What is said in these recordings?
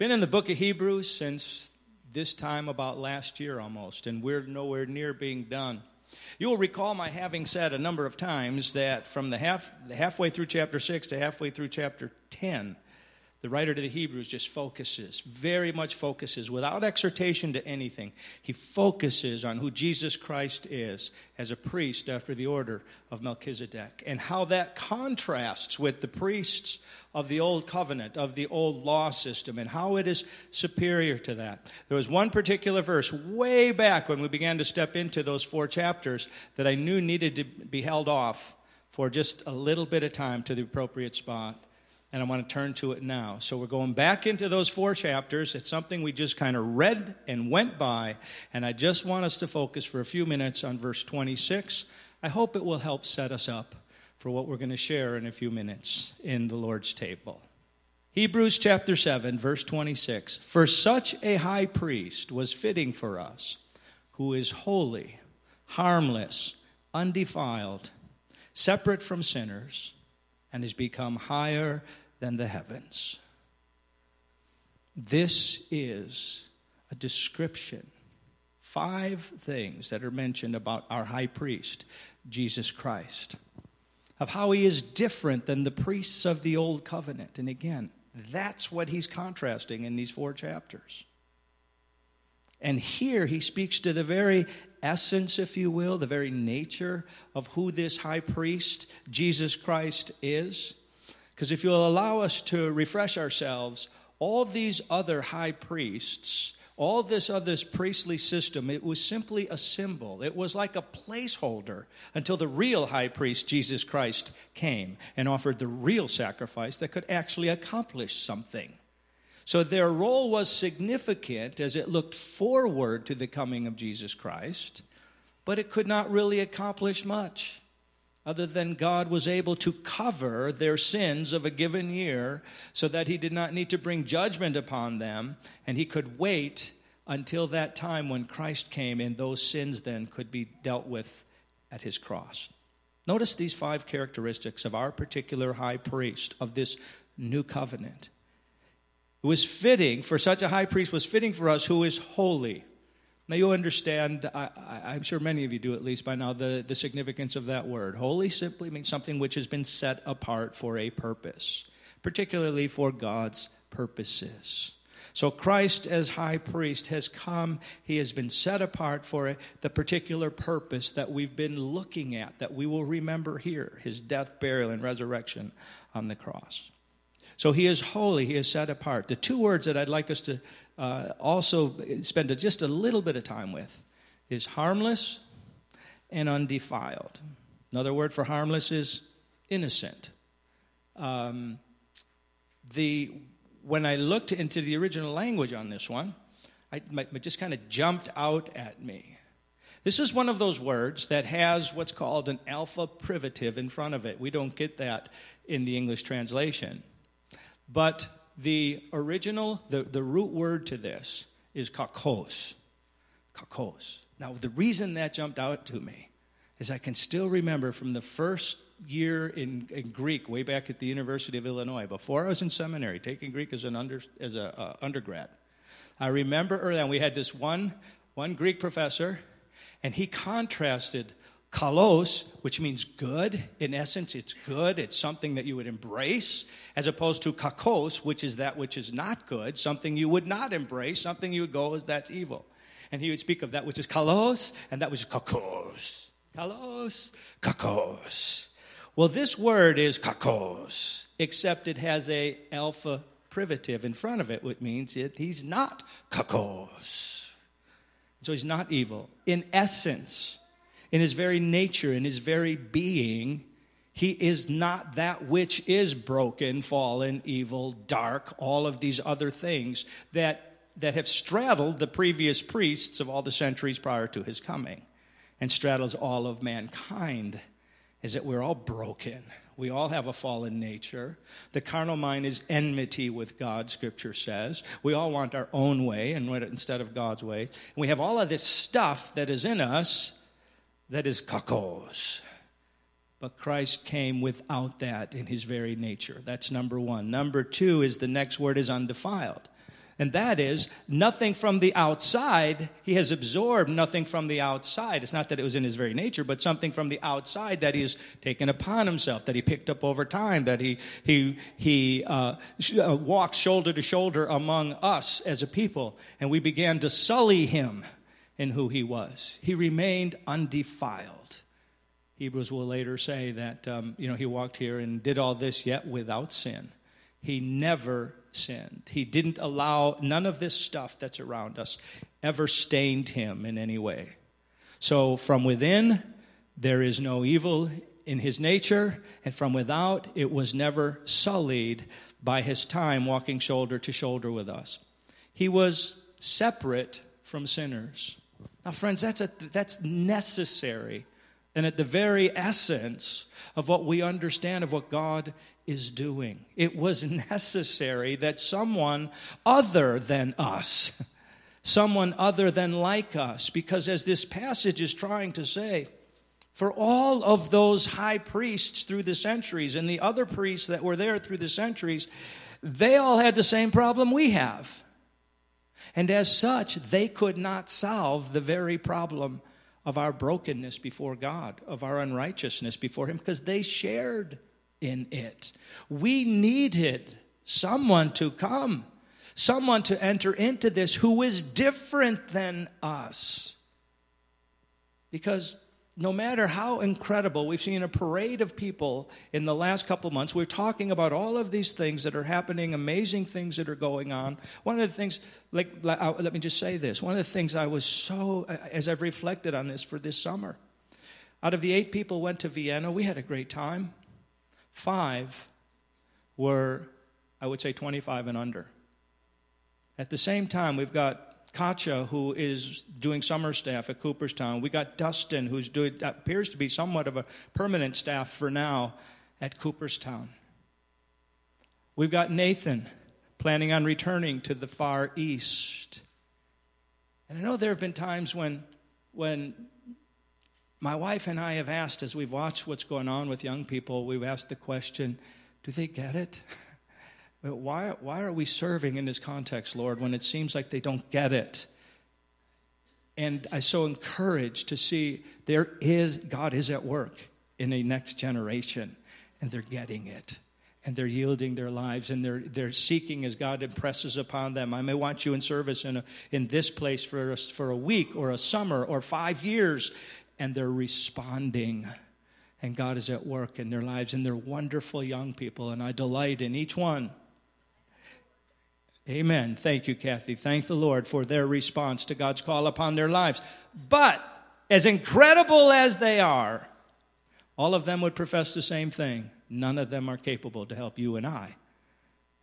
Been in the book of Hebrews since this time about last year almost, and we're nowhere near being done. You will recall my having said a number of times that from the half, halfway through chapter 6 to halfway through chapter 10, the writer to the Hebrews just focuses, very much focuses, without exhortation to anything. He focuses on who Jesus Christ is as a priest after the order of Melchizedek and how that contrasts with the priests of the old covenant, of the old law system, and how it is superior to that. There was one particular verse way back when we began to step into those four chapters that I knew needed to be held off for just a little bit of time to the appropriate spot and I want to turn to it now. So we're going back into those four chapters. It's something we just kind of read and went by, and I just want us to focus for a few minutes on verse 26. I hope it will help set us up for what we're going to share in a few minutes in the Lord's table. Hebrews chapter 7, verse 26. For such a high priest was fitting for us, who is holy, harmless, undefiled, separate from sinners, and has become higher than the heavens. This is a description. Five things that are mentioned about our high priest, Jesus Christ, of how he is different than the priests of the old covenant. And again, that's what he's contrasting in these four chapters. And here he speaks to the very essence, if you will, the very nature of who this high priest, Jesus Christ, is. Because if you'll allow us to refresh ourselves, all these other high priests, all this other priestly system, it was simply a symbol. It was like a placeholder until the real high priest, Jesus Christ, came and offered the real sacrifice that could actually accomplish something. So their role was significant as it looked forward to the coming of Jesus Christ, but it could not really accomplish much other than God was able to cover their sins of a given year so that he did not need to bring judgment upon them, and he could wait until that time when Christ came and those sins then could be dealt with at his cross. Notice these five characteristics of our particular high priest of this new covenant. It was fitting for such a high priest was fitting for us who is holy now, you understand, I, am sure many of you do at least by now, the, the significance of that word. Holy simply means something which has been set apart for a purpose, particularly for God's purposes. So, Christ, as high priest, has come. He has been set apart for the particular purpose that we've been looking at, that we will remember here his death, burial, and resurrection on the cross. So, he is holy, he is set apart. The two words that I'd like us to uh, also spend just a little bit of time with is harmless and undefiled. Another word for harmless is innocent. Um, the, when I looked into the original language on this one, I, it just kind of jumped out at me. This is one of those words that has what's called an alpha privative in front of it. We don't get that in the English translation. But the original, the, the root word to this is kakos. Kakos. Now, the reason that jumped out to me is I can still remember from the first year in, in Greek, way back at the University of Illinois, before I was in seminary, taking Greek as an under, as a uh, undergrad. I remember early on we had this one one Greek professor, and he contrasted Kalos, which means good. In essence, it's good. It's something that you would embrace, as opposed to kakos, which is that which is not good, something you would not embrace, something you would go as that's evil. And he would speak of that which is kalos and that which is kakos. Kalos, kakos. Well, this word is kakos, except it has a alpha privative in front of it, which means it, he's not kakos. So he's not evil. In essence, in his very nature, in his very being, he is not that which is broken, fallen, evil, dark, all of these other things that, that have straddled the previous priests of all the centuries prior to his coming and straddles all of mankind, is that we're all broken. We all have a fallen nature. The carnal mind is enmity with God, Scripture says. We all want our own way and instead of God's way. And we have all of this stuff that is in us that is kakos. But Christ came without that in his very nature. That's number one. Number two is the next word is undefiled. And that is nothing from the outside. He has absorbed nothing from the outside. It's not that it was in his very nature, but something from the outside that he has taken upon himself, that he picked up over time, that he, he, he uh, uh, walked shoulder to shoulder among us as a people. And we began to sully him in who he was. He remained undefiled. Hebrews will later say that, um, you know, he walked here and did all this yet without sin. He never sinned. He didn't allow none of this stuff that's around us ever stained him in any way. So from within, there is no evil in his nature, and from without, it was never sullied by his time walking shoulder to shoulder with us. He was separate from sinners. Now, friends, that's, a, that's necessary and at the very essence of what we understand of what God is doing. It was necessary that someone other than us, someone other than like us, because as this passage is trying to say, for all of those high priests through the centuries and the other priests that were there through the centuries, they all had the same problem we have. And as such, they could not solve the very problem of our brokenness before God, of our unrighteousness before Him, because they shared in it. We needed someone to come, someone to enter into this who is different than us. Because no matter how incredible, we've seen a parade of people in the last couple months. We're talking about all of these things that are happening, amazing things that are going on. One of the things, like, uh, let me just say this one of the things I was so, uh, as I've reflected on this for this summer, out of the eight people went to Vienna, we had a great time. Five were, I would say, 25 and under. At the same time, we've got Katja, who is doing summer staff at Cooperstown. We got Dustin, who's doing appears to be somewhat of a permanent staff for now at Cooperstown. We've got Nathan planning on returning to the Far East. And I know there have been times when, when my wife and I have asked, as we've watched what's going on with young people, we've asked the question do they get it? Why, why are we serving in this context, Lord, when it seems like they don't get it? And I'm so encouraged to see there is, God is at work in a next generation, and they're getting it. And they're yielding their lives and they're, they're seeking as God impresses upon them. I may want you in service in, a, in this place for a, for a week or a summer or five years, and they're responding and God is at work in their lives, and they're wonderful young people, and I delight in each one. Amen. Thank you, Kathy. Thank the Lord for their response to God's call upon their lives. But as incredible as they are, all of them would profess the same thing. None of them are capable to help you and I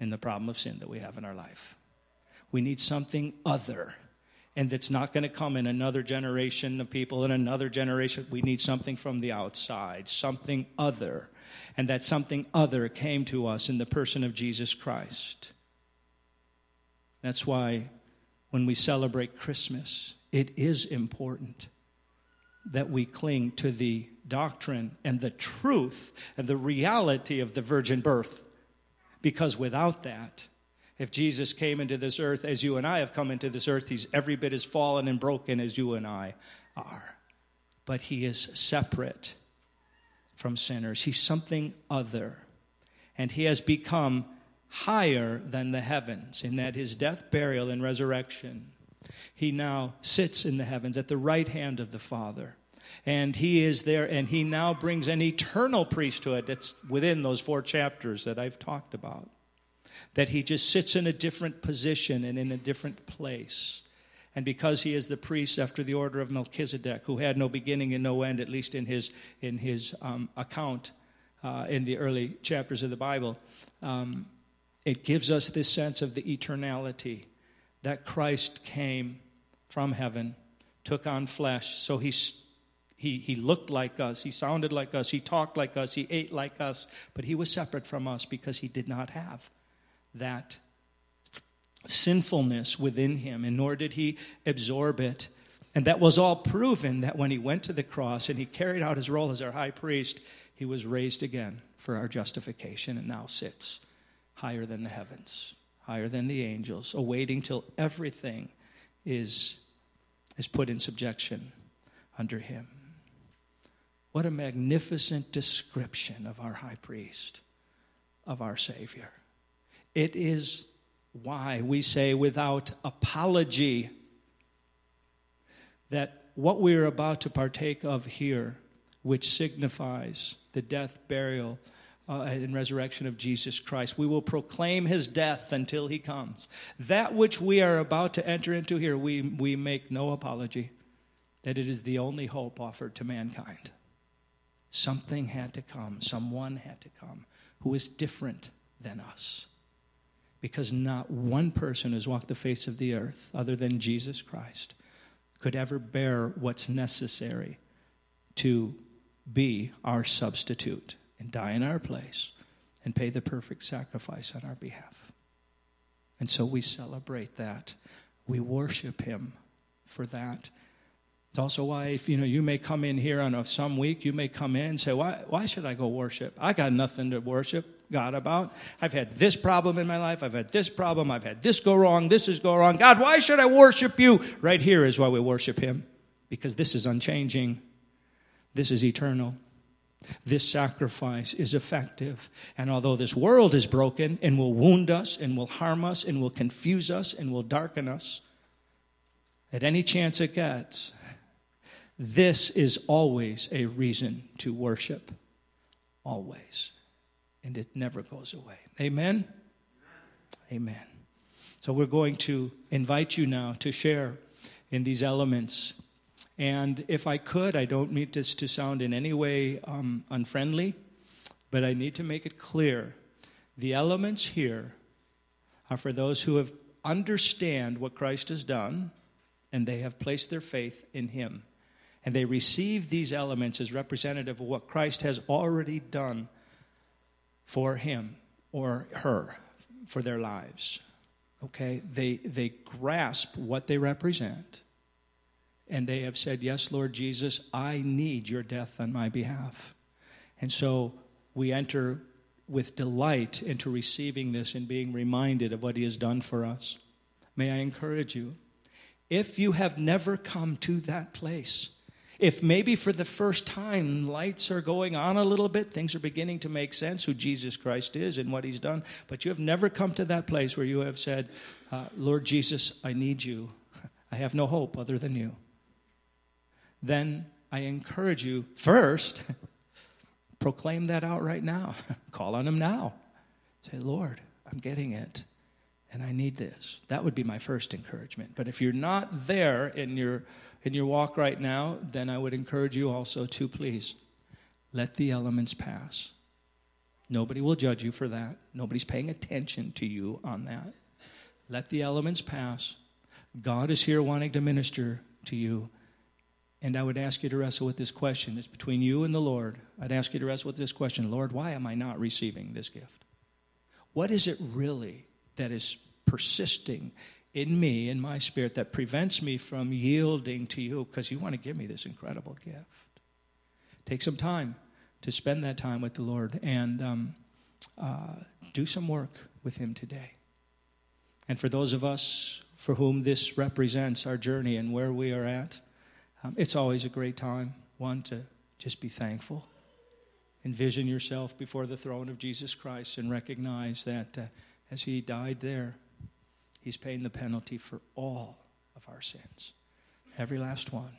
in the problem of sin that we have in our life. We need something other. And that's not going to come in another generation of people, in another generation. We need something from the outside, something other. And that something other came to us in the person of Jesus Christ. That's why when we celebrate Christmas, it is important that we cling to the doctrine and the truth and the reality of the virgin birth. Because without that, if Jesus came into this earth as you and I have come into this earth, he's every bit as fallen and broken as you and I are. But he is separate from sinners, he's something other. And he has become higher than the heavens, in that his death, burial, and resurrection, he now sits in the heavens at the right hand of the Father. And he is there, and he now brings an eternal priesthood that's within those four chapters that I've talked about. That he just sits in a different position and in a different place. And because he is the priest after the order of Melchizedek, who had no beginning and no end, at least in his, in his um, account uh, in the early chapters of the Bible, um, it gives us this sense of the eternality that Christ came from heaven, took on flesh. So he, he, he looked like us, he sounded like us, he talked like us, he ate like us, but he was separate from us because he did not have that sinfulness within him, and nor did he absorb it. And that was all proven that when he went to the cross and he carried out his role as our high priest, he was raised again for our justification and now sits higher than the heavens. higher than the angels, awaiting till everything is, is put in subjection under him. What a magnificent description of our high priest, of our Savior. It is why we say without apology that what we are about to partake of here, which signifies the death, burial, uh, and resurrection of Jesus Christ. We will proclaim his death until he comes. That which we are about to enter into here, we, we make no apology that it is the only hope offered to mankind. Something had to come, someone had to come who is different than us. Because not one person has walked the face of the earth other than Jesus Christ could ever bear what's necessary to be our substitute and die in our place and pay the perfect sacrifice on our behalf. And so we celebrate that. We worship him for that. It's also why, if you know, you may come in here on a, some week, you may come in and say, why, why should I go worship? I got nothing to worship God about. I've had this problem in my life. I've had this problem. I've had this go wrong. This is go wrong. God, why should I worship you? Right here is why we worship Him, because this is unchanging. This is eternal. This sacrifice is effective. And although this world is broken and will wound us and will harm us and will confuse us and will darken us, at any chance it gets, this is always a reason to worship. Always. And it never goes away. Amen? Amen. So we're going to invite you now to share in these elements and if I could, I don't mean this to sound in any way um, unfriendly, but I need to make it clear the elements here are for those who have understand what Christ has done and they have placed their faith in him. And they receive these elements as representative of what Christ has already done for him or her for their lives. Okay? They, they grasp what they represent and they have said, Yes, Lord Jesus, I need your death on my behalf. And so we enter with delight into receiving this and being reminded of what he has done for us. May I encourage you, if you have never come to that place, if maybe for the first time lights are going on a little bit, things are beginning to make sense who Jesus Christ is and what he's done, but you have never come to that place where you have said, uh, Lord Jesus, I need you. I have no hope other than you then I encourage you first, proclaim that out right now. Call on Him now. Say, Lord, I'm getting it and I need this. That would be my first encouragement. But if you're not there in your in your walk right now, then I would encourage you also to please let the elements pass. Nobody will judge you for that. Nobody's paying attention to you on that. Let the elements pass. God is here wanting to minister to you. And I would ask you to wrestle with this question. It's between you and the Lord. I'd ask you to wrestle with this question Lord, why am I not receiving this gift? What is it really that is persisting in me, in my spirit, that prevents me from yielding to you because you want to give me this incredible gift? Take some time to spend that time with the Lord and um, uh, do some work with Him today. And for those of us for whom this represents our journey and where we are at, um, it's always a great time, one, to just be thankful. Envision yourself before the throne of Jesus Christ and recognize that uh, as He died there, He's paying the penalty for all of our sins, every last one.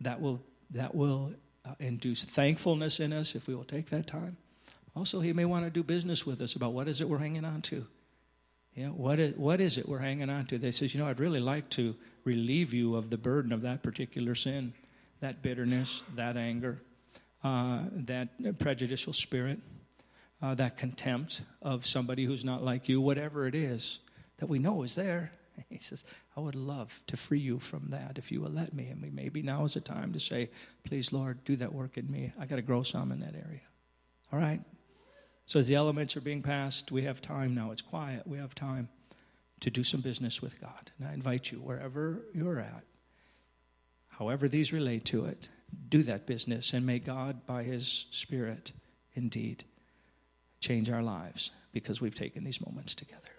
That will, that will uh, induce thankfulness in us if we will take that time. Also, He may want to do business with us about what is it we're hanging on to. Yeah, what is, what is it we're hanging on to? They says, you know, I'd really like to relieve you of the burden of that particular sin, that bitterness, that anger, uh, that prejudicial spirit, uh, that contempt of somebody who's not like you, whatever it is that we know is there. He says, I would love to free you from that if you will let me. And maybe now is the time to say, Please, Lord, do that work in me. I got to grow some in that area. All right? So as the elements are being passed, we have time now. It's quiet. We have time to do some business with God. And I invite you, wherever you're at, however these relate to it, do that business. And may God, by His Spirit, indeed change our lives because we've taken these moments together.